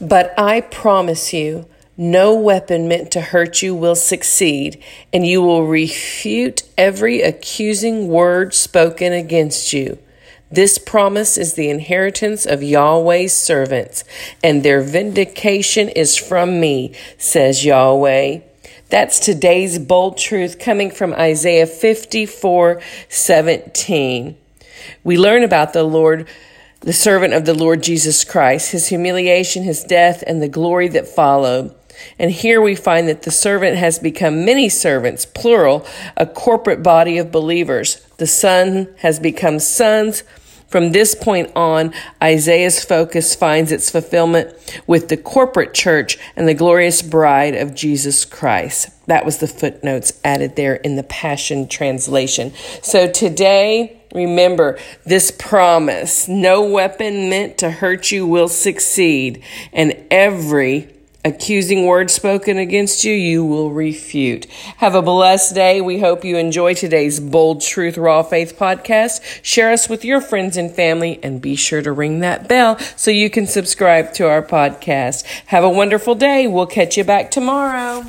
But I promise you, no weapon meant to hurt you will succeed, and you will refute every accusing word spoken against you. This promise is the inheritance of Yahweh's servants, and their vindication is from me, says Yahweh. That's today's bold truth coming from Isaiah 54 17. We learn about the Lord, the servant of the Lord Jesus Christ, his humiliation, his death, and the glory that followed. And here we find that the servant has become many servants, plural, a corporate body of believers. The son has become sons, from this point on, Isaiah's focus finds its fulfillment with the corporate church and the glorious bride of Jesus Christ. That was the footnotes added there in the Passion Translation. So today, remember this promise no weapon meant to hurt you will succeed, and every accusing word spoken against you, you will refute. Have a blessed day. We hope you enjoy today's Bold Truth Raw Faith podcast. Share us with your friends and family and be sure to ring that bell so you can subscribe to our podcast. Have a wonderful day. We'll catch you back tomorrow.